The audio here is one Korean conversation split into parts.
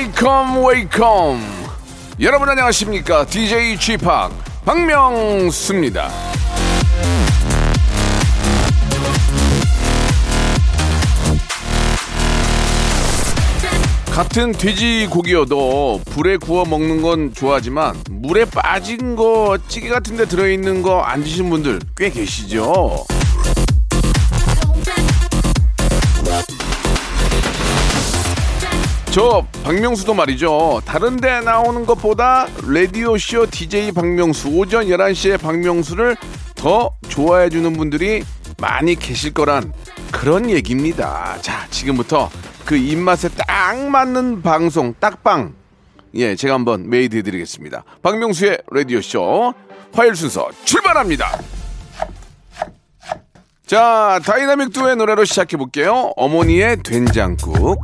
Welcome, welcome. 여러분 안녕하십니까? DJ Chip 박명수입니다. 같은 돼지고기여도 불에 구워 먹는 건 좋아하지만 물에 빠진 거 찌개 같은 데 들어있는 거 안 드신 분들 꽤 계시죠? 저 박명수도 말이죠. 다른 데 나오는 것보다 라디오쇼 DJ 박명수 오전 11시에 박명수를 더 좋아해 주는 분들이 많이 계실 거란 그런 얘기입니다. 자, 지금부터 그 입맛에 딱 맞는 방송 딱방 예, 제가 한번 made 해드리겠습니다. 박명수의 라디오쇼 화요일 순서 출발합니다. 자, 다이나믹 듀오의 노래로 시작해 볼게요. 어머니의 된장국.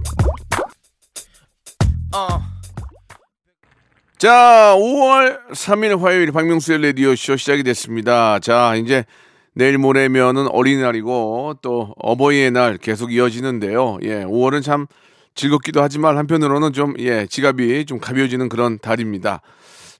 자, 5월 3일 화요일 박명수의 라디오쇼 시작이 됐습니다. 자, 이제 내일 모레면은 어린이날이고 또 어버이의 날 계속 이어지는데요. 예, 5월은 참 즐겁기도 하지만 한편으로는 좀, 예, 지갑이 좀 가벼워지는 그런 달입니다.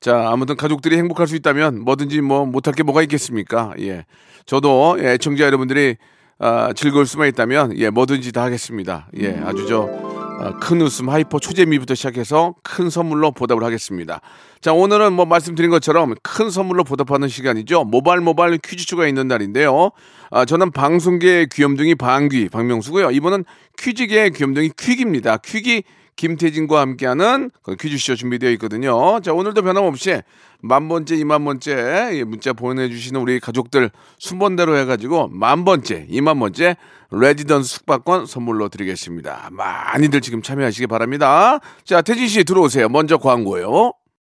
자, 아무튼 가족들이 행복할 수 있다면 뭐든지 뭐 못할 게 뭐가 있겠습니까? 예. 저도 예, 청자 여러분들이 아, 즐거울 수만 있다면 예, 뭐든지 다 하겠습니다. 예, 아주 저 어, 큰 웃음, hyper, 초재미부터 시작해서 큰 선물로 보답을 하겠습니다. 자, 오늘은 뭐 말씀드린 것처럼 큰 선물로 보답하는 시간이죠. 모발 모발 퀴즈쇼가 있는 날인데요. 아, 저는 방송계의 귀염둥이 방귀, 박명수고요. 이번은 퀴즈계의 귀염둥이 퀴기입니다. 퀴기 김태진과 함께하는 그 퀴즈쇼 준비되어 있거든요. 자, 오늘도 변함없이 만 번째, 이만 번째 예, 문자 보내주시는 우리 가족들 순번대로 해가지고 만 번째, 이만 번째 레지던스 숙박권 선물로 드리겠습니다. 많이들 지금 참여하시기 바랍니다. 자, 태진 씨 들어오세요. 먼저 광고요.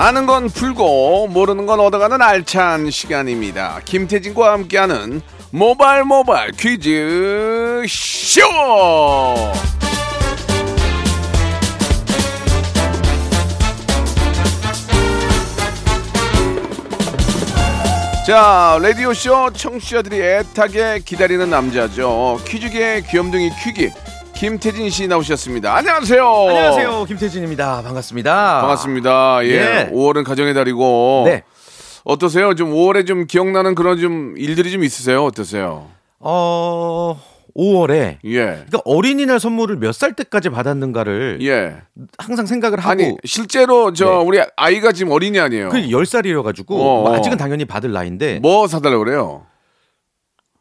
아는 건 풀고 모르는 건 얻어가는 알찬 시간입니다. 김태진과 함께하는 모발 모발 퀴즈 쇼. 자, 라디오쇼 청취자들이 애타게 기다리는 남자죠. 퀴즈계 귀염둥이 퀴기 김태진 씨 나오셨습니다. 안녕하세요. 안녕하세요. 김태진입니다. 반갑습니다. 반갑습니다. 예. 예. 5월은 가정의 달이고. 네. 어떠세요? 좀 5월에 좀 기억나는 그런 좀 일들이 좀 있으세요? 어떠세요? 어, 5월에 예. 그러니까 어린이날 선물을 몇 살 때까지 받았는가를 예. 항상 생각을 하고 아니, 실제로 저 네. 우리 아이가 지금 어린이 아니에요. 그 10살이라 가지고 어, 어. 아직은 당연히 받을 나이인데 뭐 사달라고 그래요?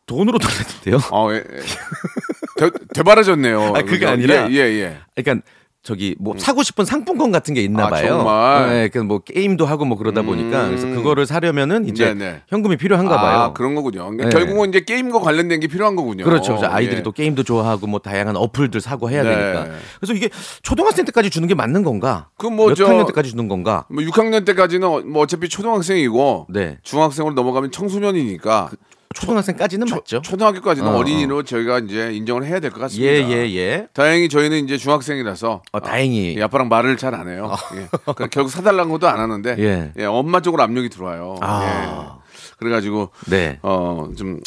돈으로 달랬는데요. 어, 예, 예. 되, 되바라졌네요. 아, 그게? 아니라 예, 예, 예. 그러니까 저기 뭐 사고 싶은 상품권 같은 게 있나 아, 봐요. 정말? 네, 그뭐 게임도 하고 뭐 그러다 보니까 음. 그래서 그거를 사려면은 이제 네네. 현금이 필요한가 봐요. 아, 그런 거군요. 그러니까 네. 결국은 이제 게임과 관련된 게 필요한 거군요. 그렇죠. 그래서 아이들이 예. 또 게임도 좋아하고 뭐 다양한 어플들 사고 해야 네. 되니까. 그래서 이게 초등학생 때까지 주는 게 맞는 건가? 그뭐 몇 저- 학년 때까지 주는 건가? 뭐 6학년 때까지는 어- 뭐 어차피 초등학생이고 네. 중학생으로 넘어가면 청소년이니까 초등학생까지는 맞죠? 초등학교까지는 어, 어, 린이로 저희가 이제 인정을 해야 될 것 같습니다. 예, 예, 예. 다행히 저희는 이제 중학생이라서 어, 다행히. 예, 아빠랑 말을 잘 안 해요. 예. 그러니까 결국 사달라는 것도 안 하는데 예. 예, 엄마 쪽으로 압력이 들어와요. 아. 예. 그래가지고 네. 어좀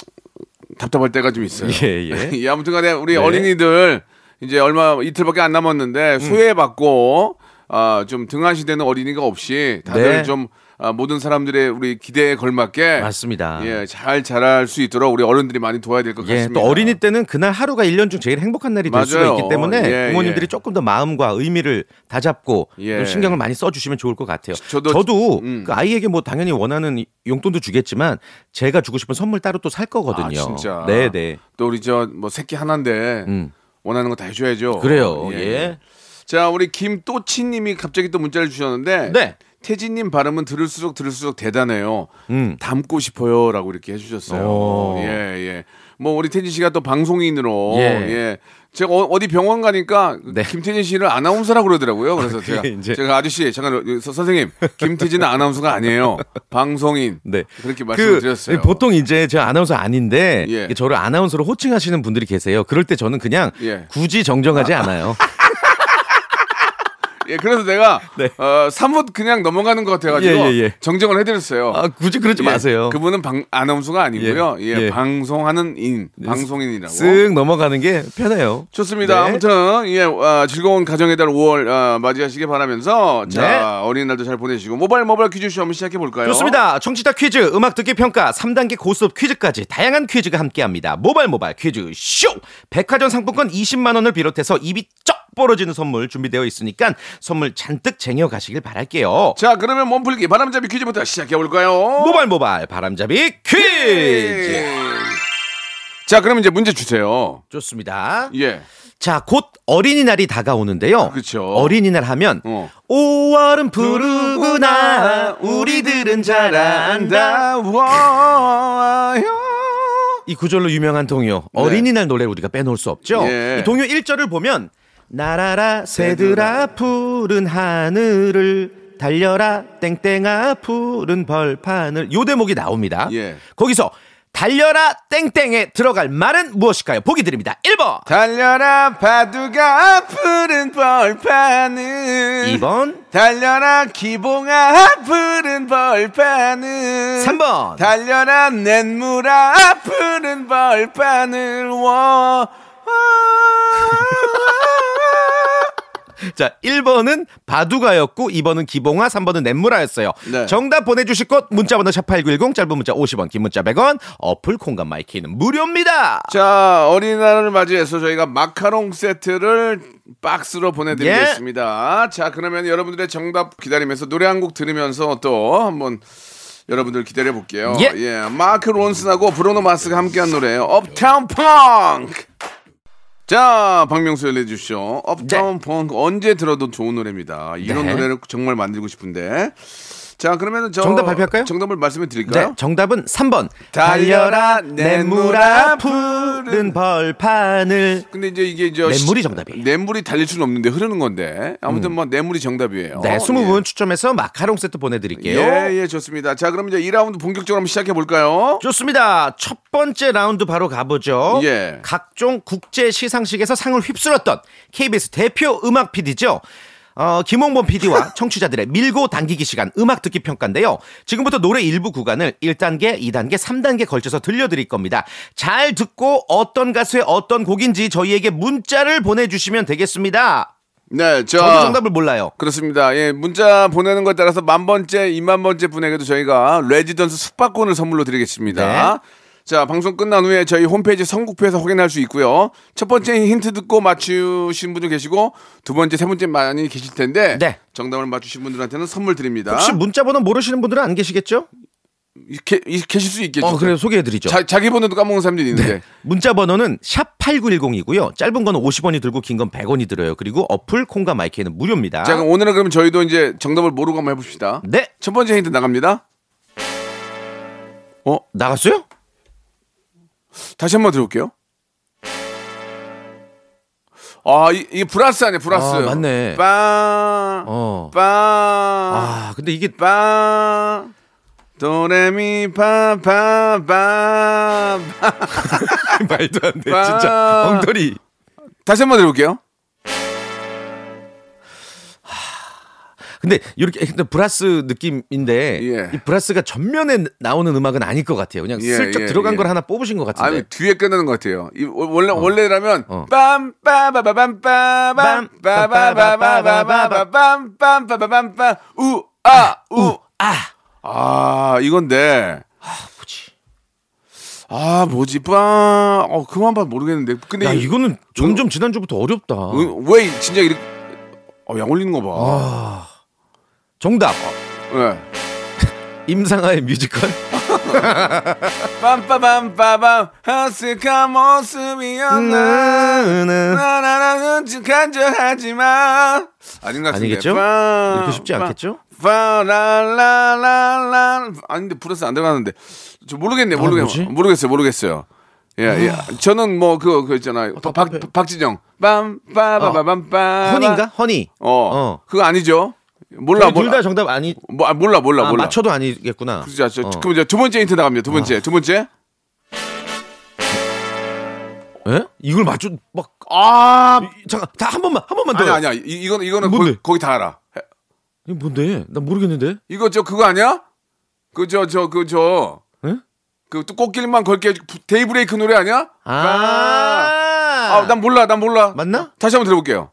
답답할 때가 좀 있어요. 예, 예. 예, 아무튼간에 우리 네. 음. 어린이들 이제 얼마 이틀밖에 안 남았는데 소외받고 아, 좀 등한시되는 어린이가 없이 다들 네. 좀 아, 모든 사람들의 우리 기대에 걸맞게 맞습니다. 예, 잘 자랄 수 있도록 우리 어른들이 많이 도와야 될것 예, 같습니다. 또 어린이 때는 그날 하루가 1년 중 제일 행복한 날이 될 수가 맞아요. 있기 때문에 예, 부모님들이 예. 조금 더 마음과 의미를 다 잡고 예. 좀 신경을 많이 써 주시면 좋을 것 같아요. 저도- 음. 그 아이에게 뭐 당연히 원하는 용돈도 주겠지만 제가 주고 싶은 선물 따로 또 살 거거든요. 아, 진짜. 네, 네. 또 우리 저 뭐 새끼 하나인데 음. 원하는 거 다 해줘야죠. 그래요. 예. 자, 우리 김또치님이 갑자기 또 문자를 주셨는데 네. 태진님 발음은 들을수록 들을수록 대단해요. 음. 닮고 싶어요라고 이렇게 해주셨어요. 오. 예, 예. 뭐 우리 태진 씨가 또 방송인으로 예. 예. 제가 어- 어디 병원 가니까 네. 김태진 씨를 아나운서라고 그러더라고요. 그래서 제가 이제- 제가 아저씨 잠깐 서- 선생님 김태진은 아나운서가 아니에요. 방송인. 네. 그렇게 말씀을 그 드렸어요. 보통 이제 제가 아나운서 아닌데 예. 저를 아나운서로 호칭하시는 분들이 계세요. 그럴 때 저는 그냥 예. 굳이 정정하지 않아요. 예, 그래서 내가 네. 어, 사뭇 그냥 넘어가는 것 같아가지고 예, 예, 예. 정정을 해드렸어요. 아, 굳이 그러지 예, 마세요. 그분은 방, 아나운서가 아니고요. 예, 예, 예. 방송하는 인, 방송인이라고. 쓱 넘어가는 게 편해요. 좋습니다. 네. 아무튼 예, 아, 즐거운 가정의 달 5월 아, 맞이하시길 바라면서 자 네. 어린이날도 잘 보내시고 모바일 모바일 퀴즈쇼 한번 시작해 볼까요? 좋습니다. 청취자 퀴즈, 음악 듣기 평가, 3단계 고스톱 퀴즈까지 다양한 퀴즈가 함께합니다. 모바일 모바일 퀴즈 쇼! 백화점 상품권 20만 원을 비롯해서 입이 쩍 벌어지는 선물 준비되어 있으니까 선물 잔뜩 쟁여 가시길 바랄게요. 자 그러면 몸풀기 바람잡이 퀴즈부터 시작해 볼까요? 모바일 모바일 바람잡이 퀴즈. 예. 자 그러면 이제 문제 주세요. 좋습니다. 예. 자, 곧 어린이날이 다가오는데요. 그쵸. 어린이날 하면 어. 5월은 푸르구나 우리들은 잘한다. 와요. 이 구절로 유명한 동요 어린이날 노래를 우리가 빼놓을 수 없죠. 네. 예. 이 동요 1절을 보면 나라라 새들아 푸른 하늘을 달려라 땡땡아 푸른 벌판을 요 대목이 나옵니다. 예. 거기서 달려라 땡땡에 들어갈 말은 무엇일까요? 보기 드립니다. 1번, 달려라 바둑아 푸른 벌판을 2번, 달려라 기봉아 푸른 벌판을 3번. 달려라 냇물아 푸른 벌판을 워 자, 1번은 바둑아였고 2번은 기봉아, 3번은 냇물아였어요. 네. 정답 보내 주실 곳 문자 번호 샵8910 짧은 문자 50원, 긴 문자 100원, 어플 콩과 마이크는 무료입니다. 자, 어린이날을 맞이해서 저희가 마카롱 세트를 박스로 보내 드리겠습니다. 자, 그러면 여러분들의 정답 기다리면서 노래 한 곡 들으면서 또 한번 여러분들 기다려 볼게요. 예. 마크 론슨하고 브로노 마스가 함께한 노래예요. 업타운 펑크. 자, 박명수 열려주시오. 업타운 펑크 언제 들어도 좋은 노래입니다. 이런 네. 노래를 정말 만들고 싶은데. 자, 그러면은 저 정답 발표할까요? 정답을 말씀해 드릴까요? 네, 정답은 3번. 달려라, 냇물아 냇물아, 푸른 벌판을. 근데 이제 이게 이제 냇물이 정답이에요. 냇물이 달릴 수는 없는데 흐르는 건데 아무튼 뭐 냇물이 정답이에요. 네, 20분 예. 추첨해서 마카롱 세트 보내드릴게요. 예, 예, 좋습니다. 자, 그럼 이제 2라운드 본격적으로 한번 시작해 볼까요? 좋습니다. 첫 번째 라운드 바로 가보죠. 예. 각종 국제 시상식에서 상을 휩쓸었던 KBS 대표 음악 PD죠. 어, 김홍범 PD와 청취자들의 밀고 당기기 시간 음악 듣기 평가인데요. 지금부터 노래 일부 구간을 1단계, 2단계, 3단계 걸쳐서 들려드릴 겁니다. 잘 듣고 어떤 가수의 어떤 곡인지 저희에게 문자를 보내주시면 되겠습니다. 네, 저 저도 정답을 몰라요. 그렇습니다. 예, 문자 보내는 것에 따라서 만 번째, 2만 번째 분에게도 저희가 레지던스 숙박권을 선물로 드리겠습니다. 네. 자, 방송 끝난 후에 저희 홈페이지 선곡표에서 확인할 수 있고요. 첫 번째 힌트 듣고 맞추신 분도 계시고 두 번째, 세 번째 많이 계실 텐데 네. 정답을 맞추신 분들한테는 선물 드립니다. 혹시 문자 번호 모르시는 분들은 안 계시겠죠? 이- 이- 계실 수 있겠죠. 어, 그래요. 소개해드리죠. 자, 자기 번호도 까먹는 사람들이 있는데. 문자 번호는 샵 8910이고요. 짧은 거는 50원이 들고 긴 건 100원이 들어요. 그리고 어플 콩과 마이크는 무료입니다. 자, 그럼 오늘은 그럼 저희도 이제 정답을 모르고 한번 해봅시다. 네. 첫 번째 힌트 나갑니다. 어, 나갔어요? 다시 한 번 들어볼게요. 아, 이, 이게 brass 아니야, brass. 아, 맞네. 빵, 어. 빵, 아, 근데 이게 빵, 도레미, 파, 파, 파. 말도 안 돼. 빠. 진짜 엉터리. 다시 한 번 들어볼게요. 근데 이렇게 근데 브라스 느낌인데 예. 이 브라스가 전면에 나오는 음악은 아닐 것 같아요. 그냥 예, 슬쩍 예, 들어간 예. 걸 하나 뽑으신 것 같은데. 아니 뒤에 끝나는 것 같아요. 이 원래 원래라면 어. 빰 빠바바밤 빠밤 빠바바바바바밤 빰빰빠바밤 빰 우아 우 아, 아, 이건데. 뭐지? 아, 뭐지? 빵. 어, 그만 봐 모르겠는데. 근데 야 이- 이거는 점점 지난주부터 어렵다. 음, 왜 진짜 이렇게 어, 약 올리는 거 봐. 아. 정답. 네. 임상아의 뮤지컬. 빰빠밤빠밤 허스한 모습이었나 나나나는 간절하지만 아닌 것 같은데 아니겠죠? 빰, 이렇게 쉽지 빰, 않겠죠? 파라라라라 아닌데 플러스 안 들어가는데 저 모르겠네? 모르겠 모르겠어요 모르겠어요 예, 예. 저는 뭐 그거 그 있잖아요 박, 답답해. 박지정 빰빠바밤빰 허니인가? 허니. 어, 어. 그거 아니죠 몰라 둘 몰라 다 정답 아니. 뭐, 아, 몰라 몰라 아, 몰라 맞춰도 아니겠구나. 그죠 저, 어. 그럼 이제 두 번째 힌트 나갑니다 두 번째 두 번째 예? 이걸 맞춰 막 아 이- 잠깐 다 한 번만 한 번만 더. 아니 아니야 이, 이거는 이거는 뭔데? 거기, 거기 다 알아 해- 이게 뭔데? 나 모르겠는데. 이거 저 그거 아니야 그 저 저 그저 응? 그또 꽃길만 걸게 부- 데이브레이크 노래 아니야 아. 아 난 몰라 난 몰라 맞나? 다시 한번 들어볼게요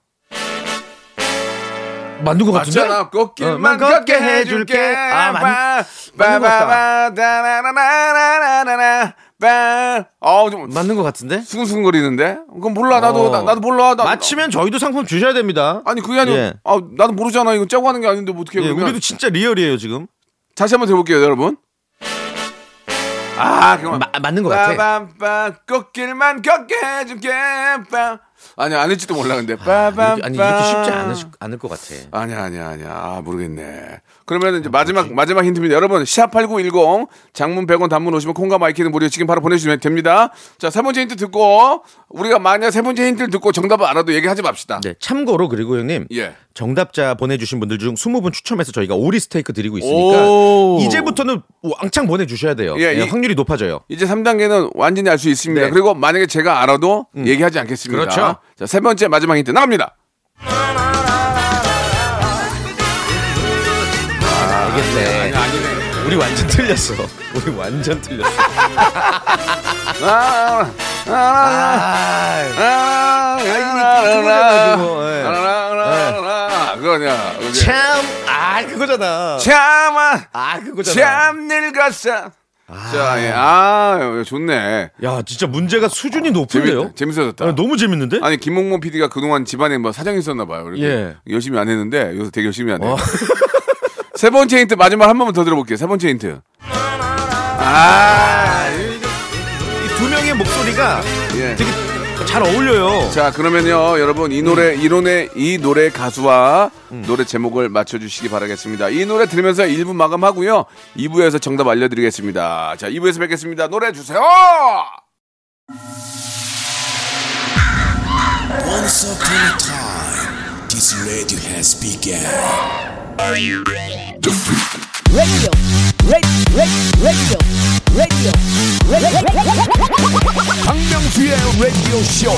맞는 것 같은데? 맞잖아 꽃길만 어, 만 걷게 해줄게. 아, 맞- 맞는 것 빠바바 다나나나나나나 빠 어우 좀 맞는 것 같은데? 수근수근거리는데 그럼 몰라 나도 어. 나, 나도 몰라 나, 맞히면 저희도 상품 주셔야 됩니다. 아니 그게 아니고 예. 아 나도 모르잖아 이거 짜고 하는 게 아닌데 뭐 어떻게 예, 그러면 우리도 진짜 리얼이에요 지금. 다시 한번 들어볼게요 여러분 아 그만 마- 맞는 것 같아. 빠밤빰 꽃길만 걷게 해줄게. 빰 아니 아닐지도 몰라 근데. 빠밤 이렇게- 아니 이렇게 쉽지 않을, 않을 것 같아. 아니야 아니야 아니야. 아 모르겠네 그러면 이제 마지막 마지막 힌트입니다 여러분 샵8910 장문 100원 단문 오십 원 콩과 my K는 무료 지금 바로 보내주시면 됩니다 자 세 번째 힌트 듣고 우리가 만약 세 번째 힌트를 듣고 정답을 알아도 얘기하지 맙시다 네, 참고로 그리고 형님 예 정답자 보내주신 분들 중 20분 추첨해서 저희가 오리 스테이크 드리고 있으니까 오. 이제부터는 왕창 보내주셔야 돼요. 예, 예, 이- 확률이 높아져요. 이제 3단계는 완전히 알 수 있습니다. 네. 그리고 만약에 제가 알아도 얘기하지 않겠습니다. 그렇죠. 자, 세 번째 마지막 힌트 나갑니다. 우리 완전 틀렸어. 우리 완전 틀렸어. 아, 아, 아, 아, 아, 예. 아, 그거냐. 참, 아 그거잖아. 참아, 아 그거잖아. 참 늙었어. 자, 예. 아, 좋네. 야 진짜 문제가 수준이 높은데요? 재밌, 재밌어졌다. 아, 너무 재밌는데? 아니, 김홍모 PD가 그동안 집안에 뭐 사정이 있었나 봐요. 이렇게 예. 열심히 안 했는데, 요새 되게 열심히 하네. 어. 세 번째 힌트 마지막 한 번만 더 들어볼게요. 세 번째 힌트. 아, 이 두 명의 목소리가 예. 되게 잘 어울려요. 자 그러면요 여러분 이 노래 이 노래 이 노래 가수와 노래 제목을 맞춰 주시기 바라겠습니다. 이 노래 들으면서 1부 마감하고요. 2부에서 정답 알려 드리겠습니다. 자 2부에서 뵙겠습니다. 노래 주세요. Once upon a time, this radio has begun. radio, radio, radio, radio, radio. 박명수의 라디오 쇼.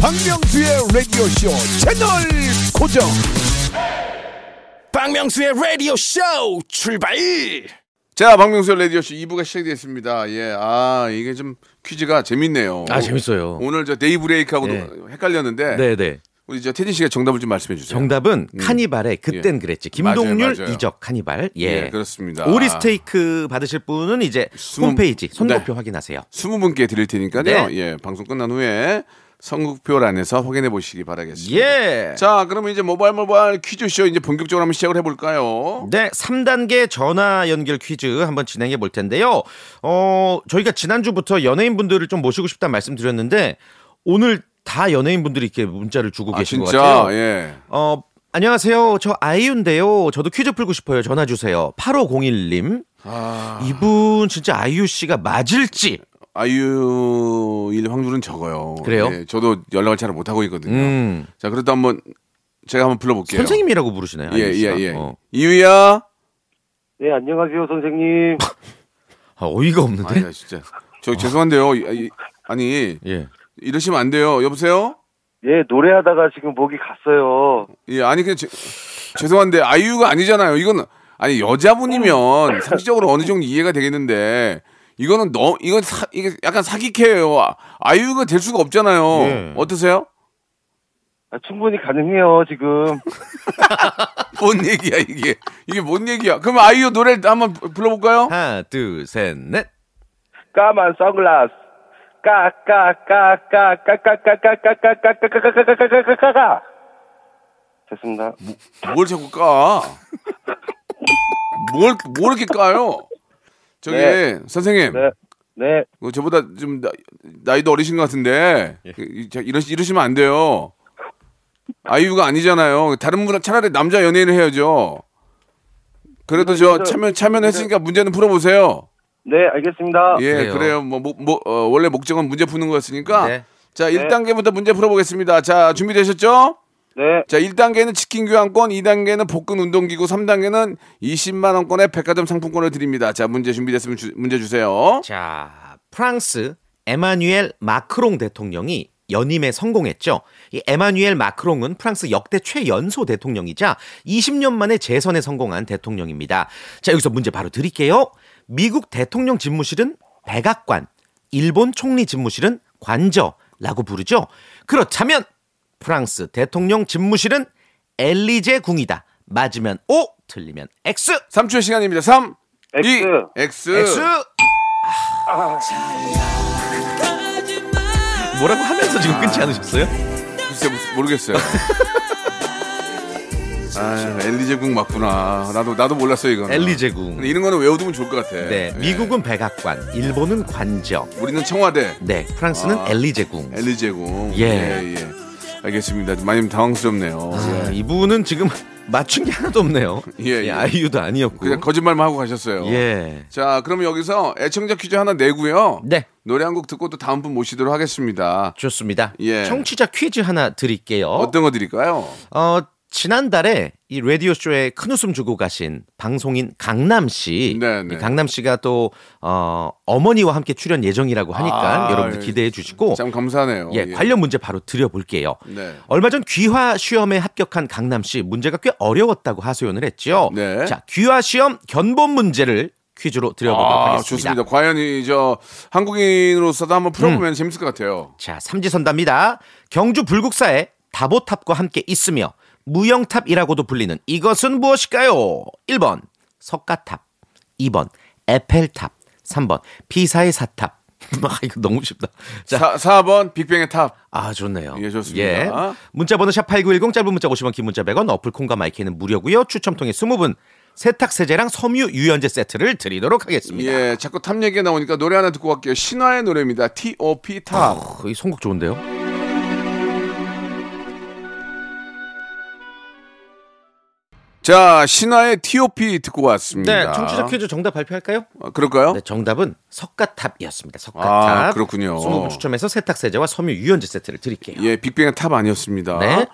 박명수의 라디오 쇼 채널 고정. 박명수의 radio show 출발! 자 박명수 라디오 쇼 2부가 시작되었습니다. 예, 아 이게 좀 퀴즈가 재밌네요. 아 재밌어요. 오늘 저 데이 브레이크하고 예. 헷갈렸는데 네네. 우리 저 테디 씨가 정답을 좀 말씀해 주세요. 정답은 카니발의 그땐 예. 그랬지. 김동률 맞아요, 맞아요. 이적 카니발. 예. 예, 그렇습니다. 오리 스테이크 받으실 분은 이제 스무- 홈페이지 선곡표 네. 확인하세요. 20분께 드릴 테니까요. 네. 예, 방송 끝난 후에 선곡표란에서 확인해 보시기 바라겠습니다. 예. 자, 그러면 이제 모바일 모바일 퀴즈쇼 이제 본격적으로 한번 시작을 해볼까요? 네, 3단계 전화 연결 퀴즈 한번 진행해 볼 텐데요. 어, 저희가 지난주부터 연예인분들을 좀 모시고 싶다는 말씀 드렸는데 오늘 다 연예인분들이 이렇게 문자를 주고 아, 계신 것 진짜? 같아요. 예. 어, 안녕하세요. 저 아이유인데요. 저도 퀴즈 풀고 싶어요. 전화 주세요. 8501님. 아, 이분 진짜 아이유 씨가 맞을지. 아이유일 확률은 적어요. 그래요? 예, 저도 연락을 잘 못하고 있거든요. 음. 자, 그래도 한번 제가 한번 불러볼게요. 선생님이라고 부르시나요? 예, 예? 예. 어. 이유야? 네, 안녕하세요, 선생님. 아, 어이가 없는데. 아니, 나 진짜. 저 죄송한데요. 이- 이- 아니, 예. 이러시면 안 돼요. 여보세요? 예, 노래하다가 지금 목이 갔어요. 예, 아니 그 죄송한데 아이유가 아니잖아요. 이건 아니 여자분이면 상식적으로 어느 정도 이해가 되겠는데 이거는 너 이건 사, 이게 약간 사기캐예요. 아, 아이유가 될 수가 없잖아요. 예. 어떠세요? 아, 충분히 가능해요, 지금. 뭔 얘기야 이게? 이게 뭔 얘기야? 그럼 아이유 노래 한번 불러볼까요? 하나, 둘, 셋, 넷. 까만 선글라스. 까, 까, 까, 까, 까, 까, 까, 까, 까, 까, 까, 까, 까, 까, 까, 까, 까, 까, 까, 까. 됐습니다. 뭘 자꾸 까? 뭘, 뭘 이렇게 까요? 저기, 네. 선생님. 네. 네. 어, 저보다 좀 나, 이도 어리신 것 같은데, 이- 자, 이러, 이러시면 안 돼요. 아이유가 아니잖아요. 다른 분, 차라리 남자 연예인을 해야죠. 그래도 저 참여, 참여는 했으니까 문제는 풀어보세요. 네, 알겠습니다. 예, 그래요. 그래요. 뭐, 뭐, 뭐, 어, 원래 목적은 문제 푸는 거였으니까. 네. 자, 1단계부터 문제 풀어보겠습니다. 자, 준비되셨죠? 네. 자, 1단계는 치킨 교환권, 2단계는 복근 운동기구, 3단계는 20만 원권의 백화점 상품권을 드립니다. 자, 문제 준비됐으면 주- 문제 주세요. 자, 프랑스 에마뉴엘 마크롱 대통령이 연임에 성공했죠. 이 에마뉴엘 마크롱은 프랑스 역대 최연소 대통령이자 20년 만에 재선에 성공한 대통령입니다. 자, 여기서 문제 바로 드릴게요. 미국 대통령 집무실은 백악관, 일본 총리 집무실은 관저라고 부르죠. 그렇다면 프랑스 대통령 집무실은 엘리제 궁이다. 맞으면 O, 틀리면 X. 3초의 시간입니다. 3, X. 2, X. X. 뭐라고 하면서 지금 끊지 않으셨어요? 글쎄, 모- 모르겠어요. 아, 엘리제국 맞구나. 나도, 나도 몰랐어, 이거. 엘리제 궁. 근데 이런 거는 외워두면 좋을 것 같아. 네, 예. 미국은 백악관, 일본은 관저. 우리는 청와대, 네, 프랑스는 아. 엘리제 궁. 엘리제국. 예. 예, 예. 알겠습니다. 많이 당황스럽네요. 아, 예. 이분은 지금 맞춘 게 하나도 없네요. 예, 예. 아이유도 아니었고. 그냥 거짓말만 하고 가셨어요. 예. 자, 그러면 여기서 애청자 퀴즈 하나 내고요. 네, 노래 한 곡 듣고 또 다음 분 모시도록 하겠습니다. 좋습니다. 예. 청취자 퀴즈 하나 드릴게요. 어떤 거 드릴까요? 어, 지난달에 이 라디오 쇼에 큰 웃음 주고 가신 방송인 강남 씨, 네, 네. 이 강남 씨가 또 어, 어머니와 함께 출연 예정이라고 하니까 아, 여러분들 예. 기대해 주시고 참 감사하네요. 예, 관련 문제 바로 드려볼게요. 네. 얼마 전 귀화 시험에 합격한 강남 씨 문제가 꽤 어려웠다고 하소연을 했죠. 네. 자, 귀화 시험 견본 문제를 퀴즈로 드려보도록 아, 하겠습니다. 좋습니다. 과연 이저 한국인으로서도 한번 풀어보면 음. 재밌을 것 같아요. 자, 삼지선답니다. 경주 불국사에 다보탑과 함께 있으며 무영탑이라고도 불리는 이것은 무엇일까요? 1번 석가탑, 2번 에펠탑, 3번 피사의 사탑. 아, 이거 너무 쉽다. 자, 사 4번 빅뱅의 탑. 아, 좋네요. 예, 좋습니다. 문자 번호 샵8910 짧은 문자 50원, 긴 문자 100원, 어플 콩과 my K는 무료고요. 추첨 통해 20분 세탁 세제랑 섬유 유연제 세트를 드리도록 하겠습니다. 예, 자꾸 탑 얘기가 나오니까 노래 하나 듣고 갈게요. 신화의 노래입니다. T.O.P. 탑. 어, 이 선곡 좋은데요? 자, 신화의 T.O.P. 듣고 왔습니다. 네, 청취자 퀴즈 정답 발표할까요? 어, 그럴까요? 네, 정답은 석가탑이었습니다. 석가탑. 아, 그렇군요. 20분 추첨해서 세탁세제와 섬유 유연제 세트를 드릴게요. 예, 빅뱅의 탑 아니었습니다. 네.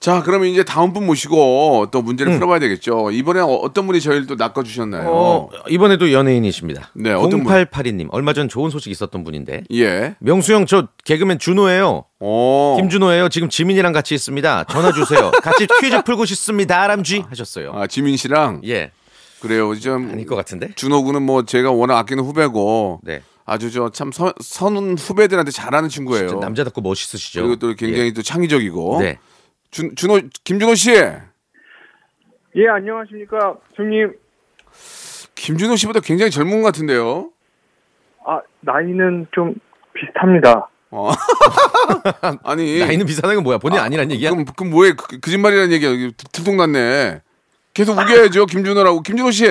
자, 그러면 이제 다음 분 모시고 또 문제를 풀어봐야 되겠죠. 이번에 어- 어떤 분이 저희를 또 낚아주셨나요? 어, 이번에도 연예인이십니다. 네, 어떤 분? 0882님. 얼마 전 좋은 소식 있었던 분인데. 예. 명수 형, 저 개그맨 준호예요. 어. 김준호예요. 지금 지민이랑 같이 있습니다. 전화 주세요. 같이 퀴즈 풀고 싶습니다. 아람쥐 하셨어요. 아, 지민 씨랑 예. 그래요. 좀 아닐 것 같은데. 준호 군은 뭐 제가 워낙 아끼는 후배고 네. 아주 저참 선운 후배들한테 잘하는 친구예요. 남자답고 멋있으시죠. 그리고 또 굉장히 또 창의적이고. 예. 네. 준 준호 김준호 씨. 예, 안녕하십니까, 형님. 김준호 씨보다 굉장히 젊은 것 같은데요. 아, 나이는 좀 비슷합니다. 어. 아니. 나이는 비슷하는 건 뭐야? 본인 아, 니란 얘기야? 그럼 그럼 뭐해? 그, 거짓말이라는 얘기야. 이게 들통났네. 계속 우겨야죠. 김준호라고. 김준호 씨.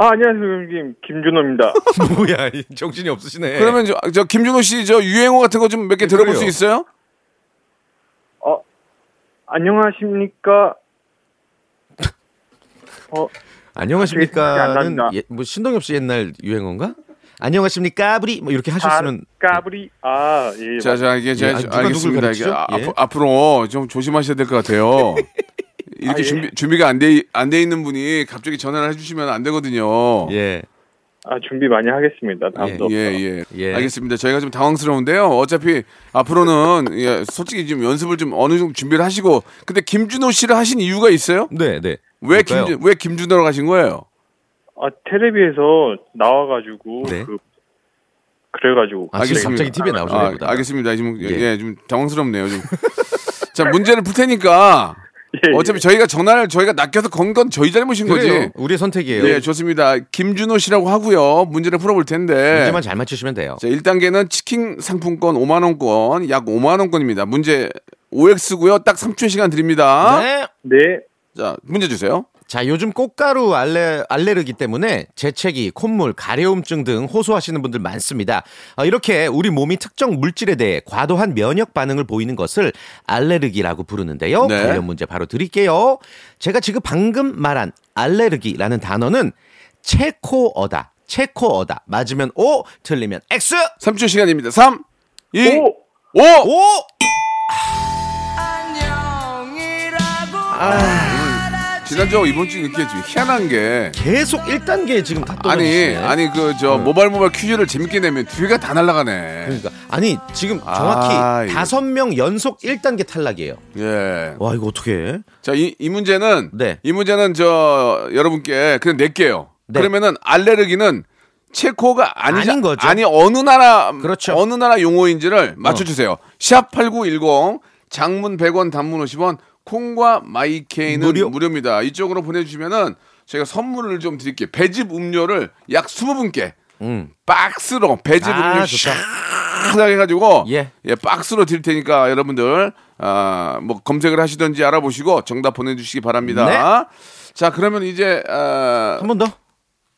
아, 안녕하세요, 형님. 김준호입니다. 뭐야? 이 정신이 없으시네. 그러면 저, 저 김준호 씨 저 유행어 같은 거 좀 몇 개 들어볼 수 그래요. 있어요? 어, 안녕하십니까? 어, 안 안녕하십니까는 납니다. 예, 뭐 신동엽 씨 옛날 유행어인가? 안녕하십니까? 브리 뭐 이렇게 하셨으면 까브리. 아, 예. 자, 자, 이게 예, 제가 아, 누가 알겠습니다. 누굴 이게? 앞, 예. 앞으로 좀 조심하셔야 될 것 같아요. 이렇게 아, 예. 준비 준비가 안돼 안 돼 있는 분이 갑자기 전화를 해주시면 안 되거든요. 예. 아, 준비 많이 하겠습니다. 다음부터. 예, 예. 예. 알겠습니다. 저희가 좀 당황스러운데요. 어차피 앞으로는 예, 솔직히 지금 연습을 좀 어느 정도 준비를 하시고 근데 김준호 씨를 하신 이유가 있어요? 네, 네. 왜? 김준 왜 김준호로 가신 거예요? 아, 텔레비에서 나와 가지고, 네. 그, 그래 가지고. 아, 지금 알겠습니다. 갑자기 TV에 나오시나 아, 보다. 알겠습니다. 지금 예, 예. 예, 좀 당황스럽네요. 좀. 자, 문제를 풀 테니까 예, 어차피 저희가 전화를 저희가 낚여서 건 건 저희 잘못인 거지. 그래요. 우리의 선택이에요. 네, 좋습니다. 김준호 씨라고 하고요. 문제를 풀어볼 텐데. 문제만 잘 맞추시면 돼요. 자, 1단계는 치킨 상품권 5만 원권, 약 5만 원권입니다. 문제 OX고요. 딱 3초의 시간 드립니다. 네. 네. 자, 문제 주세요. 자, 요즘 꽃가루 알레, 알레르기 때문에 재채기, 콧물, 가려움증 등 호소하시는 분들 많습니다. 어, 이렇게 우리 몸이 특정 물질에 대해 과도한 면역 반응을 보이는 것을 알레르기라고 부르는데요. 네. 관련 문제 바로 드릴게요. 제가 지금 방금 말한 알레르기라는 단어는 체코어다. 체코어다. 맞으면 O, 틀리면 X. 3초 시간입니다. 3, 2, 오! 5! O! 지난주하고 이번 주 이렇게 좀 희한한 게. 계속 1단계 지금 다 아니, 떨어지시네. 아니, 그, 저, 모발 모발 퀴즈를 재밌게 내면 뒤가 다 날아가네. 그러니까 아니 지금 정확히 아, 이거. 다섯 명 연속 1단계 탈락이에요. 예. 와 이거 어떻게 해? 자, 이, 이 문제는. 네. 이 문제는 저, 여러분께 그냥 낼게요. 네. 그러면은 알레르기는 체코가 아니지, 아닌 거죠. 아니, 어느 나라, 그렇죠. 어느 나라 용어인지를 맞춰 주세요. 샵8910, 장문 100원, 단문 50원, 콩과 마이케이는 무료? 무료입니다. 이쪽으로 보내주시면은 저희가 선물을 좀 드릴게요. 배즙 음료를 약 20분께 음. 박스로 배즙 아, 음료. 샥 해가지고 예. 예, 박스로 드릴 테니까 여러분들 아, 뭐 검색을 하시든지 알아보시고 정답 보내주시기 바랍니다. 자 그러면 이제 아, 한번 더.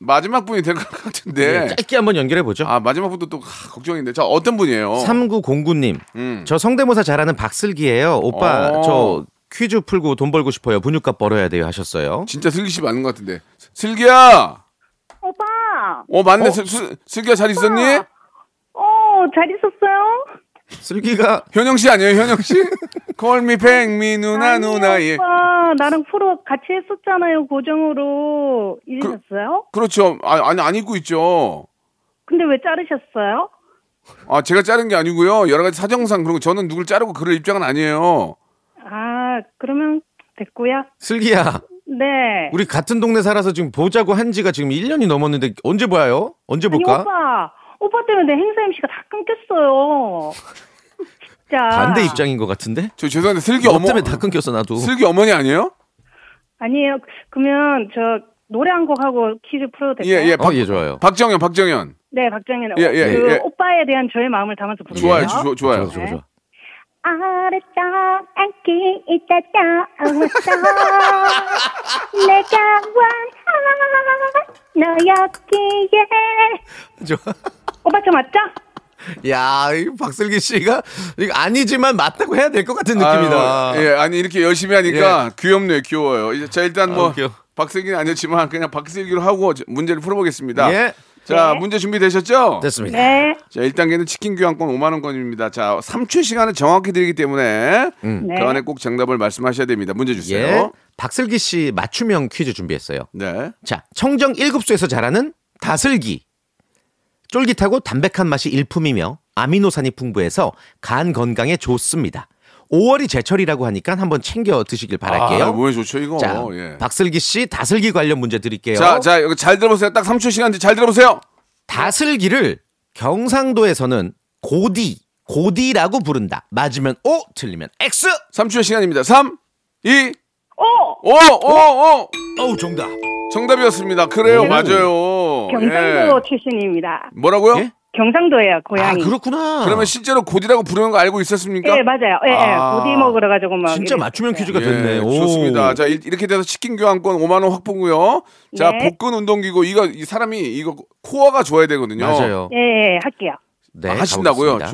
마지막 분이 될 것 같은데 네, 짧게 한번 연결해 보죠. 아 마지막 분도 또 하, 걱정인데 자 어떤 분이에요? 3909님. 음. 저 성대모사 잘하는 박슬기예요. 오빠 어. 저 퀴즈 풀고 돈 벌고 싶어요. 분유값 벌어야 돼요 하셨어요. 진짜 슬기 씨 맞는 것 같은데 슬기야 오빠, 어 맞네 어? 슬, 슬, 슬기야 잘 있었니? 어, 잘 있었어요? 슬기가 현영 씨 아니에요 현영 씨? 콜미 팽미 누나 아니요, 누나 예 오빠, 나랑 프로 같이 했었잖아요, 고정으로. 잊으셨어요? 그렇죠 아, 아니 안 입고 있죠. 근데 왜 자르셨어요? 아 제가 자른 게 아니고요 여러 가지 사정상 그리고 저는 누굴 자르고 그럴 입장은 아니에요. 아, 그러면 됐고요. 슬기야. 네. 우리 같은 동네 살아서 지금 보자고 한 지가 지금 1년이 넘었는데 언제 봐요? 언제 아니, 볼까? 오빠, 오빠 때문에 내 행사 MC가 다 끊겼어요. 진짜. 반대 입장인 것 같은데? 저 죄송한데 슬기 너 어머 때문에 다 끊겼어 나도. 슬기 어머니 아니에요? 아니에요. 그러면 저 노래 한 곡 하고 퀴즈 풀어도 될까요? 예, 예. 어, 예, 좋아요. 박정현, 박정현. 네, 박정현. 예, 예, 그 예. 오빠에 대한 저의 마음을 담아서 부르세요. 좋아요, 주- 좋아요. 좋아, 좋아, 좋아. 아래쪽 안기 있다 떠올랐어 내가 원한 너였기에 좋아. 오빠 저 맞죠? 야, 이 박슬기 씨가 이거 아니지만 맞다고 해야 될 것 같은 느낌이다. 아유, 예, 아니 이렇게 열심히 하니까 귀엽네요, 귀여워요. 이제 자 일단 뭐 아. 박슬기는 아니었지만 그냥 박슬기로 하고 저- 문제를 풀어보겠습니다. 예, 자, 네. 문제 준비되셨죠? 됐습니다. 네. 자, 1단계는 치킨 교환권 5만 원권입니다. 자, 3초 시간을 정확히 드리기 때문에 음. 네. 그 안에 꼭 정답을 말씀하셔야 됩니다. 문제 주세요. 예. 박슬기 씨 맞춤형 퀴즈 준비했어요. 네. 자, 청정 1급수에서 자라는 다슬기. 쫄깃하고 담백한 맛이 일품이며 아미노산이 풍부해서 간 건강에 좋습니다. 5월이 제철이라고 하니까 한번 챙겨 드시길 바랄게요. 아, 뭐에 좋죠, 이거. 자, 예. 박슬기 씨 다슬기 관련 문제 드릴게요. 자, 자, 여기 잘 들어보세요. 딱 3초 시간 잘 들어보세요. 다슬기를 경상도에서는 고디, 고디라고 부른다. 맞으면 O, 틀리면 X. 3초의 시간입니다. 3, 2, 오! 5, 5, 5. 어우, 정답. 정답이었습니다. 그래요, 오. 맞아요. 경상도 예. 출신입니다. 뭐라고요? 예? 경상도예요, 아, 고향이. 그렇구나. 그러면 실제로 곧이라고 부르는 거 알고 있었습니까? 예, 맞아요. 예, 예. 아. 고디 먹으러 가지고 막. 진짜 맞춤형. 퀴즈가 됐네. 예, 오. 좋습니다. 자, 일- 이렇게 돼서 치킨 교환권 5만 원 확보고요. 자, 네. 복근 운동기구 이거 이 사람이 이거 코어가 좋아야 되거든요. 맞아요. 예, 예, 할게요. 네, 아, 하신다고요? 가보겠습니다.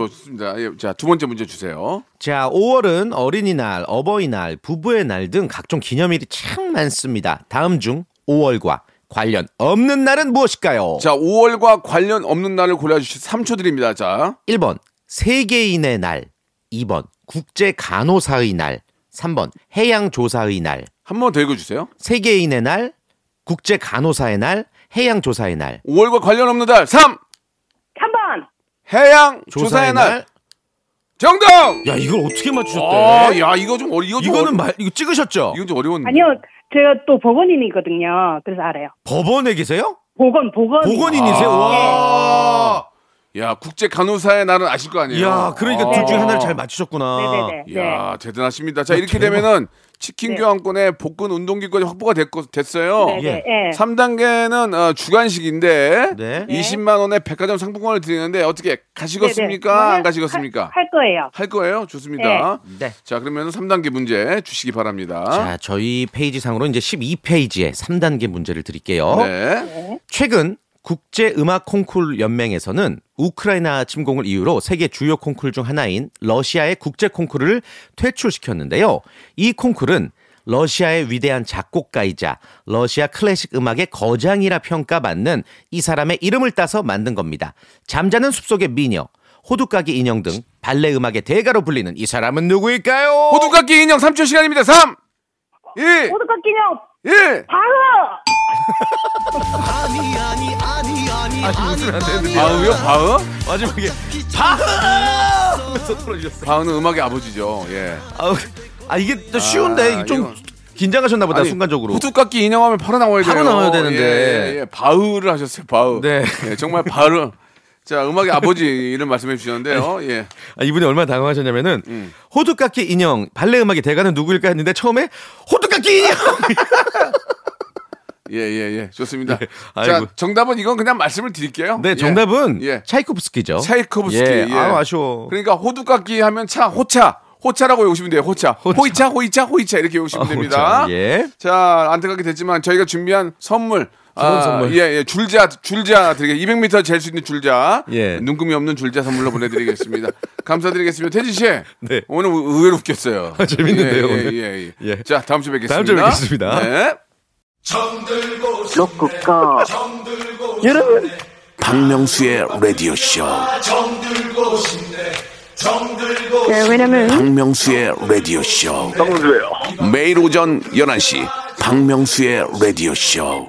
좋습니다. 예, 자, 두 번째 문제 주세요. 자, 5월은 어린이날, 어버이날, 부부의 날 등 각종 기념일이 참 많습니다. 다음 중 5월과 관련 없는 날은 무엇일까요? 자, 5월과 관련 없는 날을 골라주시 3초 드립니다. 자, 1번 세계인의 날, 2번 국제 간호사의 날, 3번 해양 조사의 날. 한 번 더 읽어주세요. 세계인의 날, 국제 간호사의 날, 해양 조사의 날. 5월과 관련 없는 날 3. 3번! 해양 조사의 날. 정답! 야, 이걸 어떻게 맞추셨대? 아, 야, 이거 좀 어리, 이거 좀 이거는 어리, 말 이거 찍으셨죠? 이건 좀 어려운. 아니요, 제가 또 법원인이거든요. 그래서 알아요. 법원에 계세요? 보건, 보건. 보건인이세요? 아. 와. 야 국제 간호사의 날은 아실 거 아니에요. 이야, 그러니까 아. 둘 중에 하나를 잘 맞추셨구나. 네네네. 네. 이야 대단하십니다. 자 이렇게 되면은 치킨 네. 교환권에 복근 운동기까지 확보가 됐고, 됐어요. 네네. 예. 예. 3단계는 어, 주간식인데 네. 20만 원의 백화점 상품권을 드리는데 어떻게 가시겠습니까? 네네. 안 가시겠습니까? 할, 할 거예요. 할 거예요. 좋습니다. 네. 자 그러면 3단계 문제 주시기 바랍니다. 자, 저희 페이지 상으로 이제 12페이지에 3단계 문제를 드릴게요. 네. 최근 국제 음악 콩쿨 연맹에서는 우크라이나 침공을 이유로 세계 주요 콩쿨 중 하나인 러시아의 국제 콩쿨을 퇴출시켰는데요. 이 콩쿨은 러시아의 위대한 작곡가이자 러시아 클래식 음악의 거장이라 평가받는 이 사람의 이름을 따서 만든 겁니다. 잠자는 숲속의 미녀, 호두까기 인형 등 발레 음악의 대가로 불리는 이 사람은 누구일까요? 호두깎이 인형 3초 시간입니다. 3, 2, 호두깎 기념 1. 바흐 바흐요? 바흐? 마지막에 바흐! 바흐는 음악의 아버지죠. 예. 아우, 아 이게 또 쉬운데 아, 좀 이거- 긴장하셨나 보다 아니, 순간적으로. 호두깎이 인형하면 바로 나와야 돼요. 바로 나와야 되는데. 예, 예, 예. 바흐를 하셨어요. 바흐. 네. 예, 정말 바흐. 자, 음악의 아버지 이름 말씀해 주셨는데요. 예. 아, 이분이 얼마나 당황하셨냐면은 음. 호두깎이 인형 발레 음악의 대가는 누구일까 했는데 처음에 호두깎이 인형. 예, 예, 예. 좋습니다. 예, 자. 정답은 이건 그냥 말씀을 드릴게요. 네, 예. 정답은 예. 차이코프스키죠. 차이코프스키. 예, 예. 아, 아쉬워. 그러니까 호두깎이 하면 차, 호차. 호차라고 외우시면 돼요. 호차. 호차. 호이차, 호이차, 호이차 이렇게 외우시면 아, 됩니다. 호차. 예. 자, 안타깝게 됐지만 저희가 준비한 선물 좋은 선물. 예, 예, 줄자, 줄자 드리게 200m 잴 수 있는 줄자. 예. 눈금이 없는 줄자 선물로 보내드리겠습니다. 감사드리겠습니다. 태진 씨. 네. 오늘 의- 의외로 웃겼어요. 아, 재밌는데요, 예, 예, 오늘. 예, 예. 예. 자, 다음 주에 뵙겠습니다. 다음 주에 뵙겠습니다. 네. 로쿠꺼 여러분 박명수의 라디오 쇼. 네, 왜냐면 박명수의 라디오 쇼. 정수예요 매일 오전 11시 박명수의 라디오 쇼.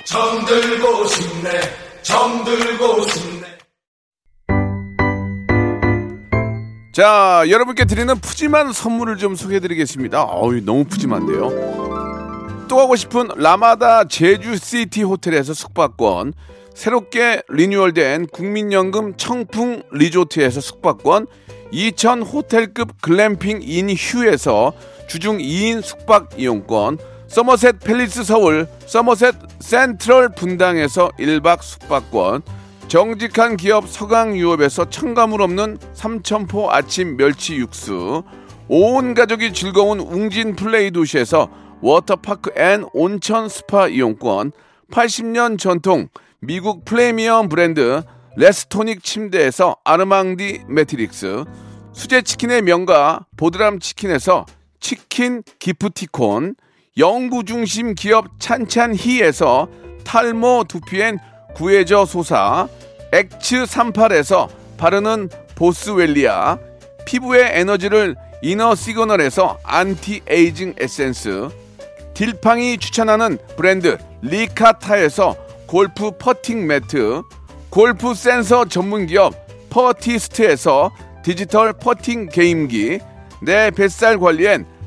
자, 여러분께 드리는 푸짐한 선물을 좀 소개해드리겠습니다. 어우, 너무 푸짐한데요. 또 가고 싶은 라마다 제주시티 호텔에서 숙박권, 새롭게 리뉴얼된 국민연금 청풍 리조트에서 숙박권, 2000 호텔급 글램핑 인 휴에서 주중 2인 숙박 이용권, 서머셋 팰리스 서울, 서머셋 센트럴 분당에서 1박 숙박권, 정직한 기업 서강유업에서 첨가물 없는 삼천포 아침 멸치 육수, 온 가족이 즐거운 웅진 플레이 도시에서 워터파크 and 온천 스파 이용권, 80년 전통 미국 프리미엄 브랜드 레스토닉 침대에서 아르망디 매트릭스, 수제 치킨의 명가 보드람 치킨에서 치킨 기프티콘, 영구 중심 기업 찬찬히에서 탈모 두피엔 구해저 소사, 엑츠 38에서 바르는 보스웰리아, 피부의 에너지를 이너 시그널에서 안티 에이징 에센스, 딜팡이 추천하는 브랜드 리카타에서 골프 퍼팅 매트, 골프 센서 전문 기업 퍼티스트에서 디지털 퍼팅 게임기, 내 뱃살 관리엔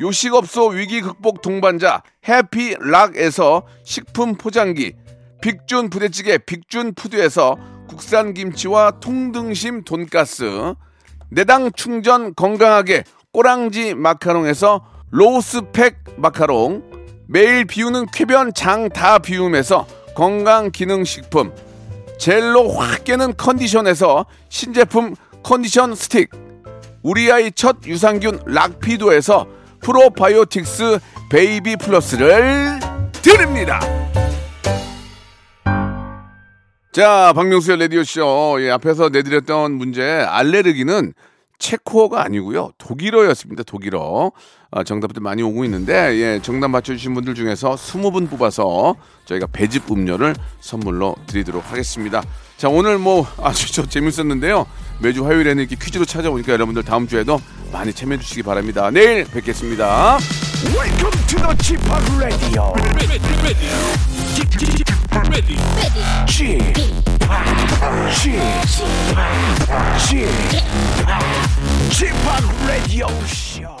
요식업소 위기 극복 동반자 해피락에서 식품 포장기, 빅준 부대찌개 빅준 푸드에서 국산 김치와 통등심 돈가스, 내당 충전 건강하게 꼬랑지 마카롱에서 로스팩 마카롱, 매일 비우는 쾌변 장 다 비움에서 건강 기능 식품, 젤로 확 깨는 컨디션에서 신제품 컨디션 스틱, 우리 아이 첫 유산균 락피도에서 프로바이오틱스 베이비 플러스를 드립니다. 자, 박명수의 라디오쇼. 예, 앞에서 내드렸던 문제, 알레르기는 체코어가 아니고요. 독일어였습니다. 독일어. 아, 정답들 많이 오고 있는데, 예, 정답 맞춰주신 분들 중에서 20분 뽑아서 저희가 배즙 음료를 선물로 드리도록 하겠습니다. 자, 오늘 뭐 아주 저 재밌었는데요. 매주 화요일에는 이렇게 퀴즈로 찾아오니까 여러분들 다음 주에도 많이 참여해주시기 바랍니다. 내일 뵙겠습니다. Welcome to the Chip Radio. Chip, Radio.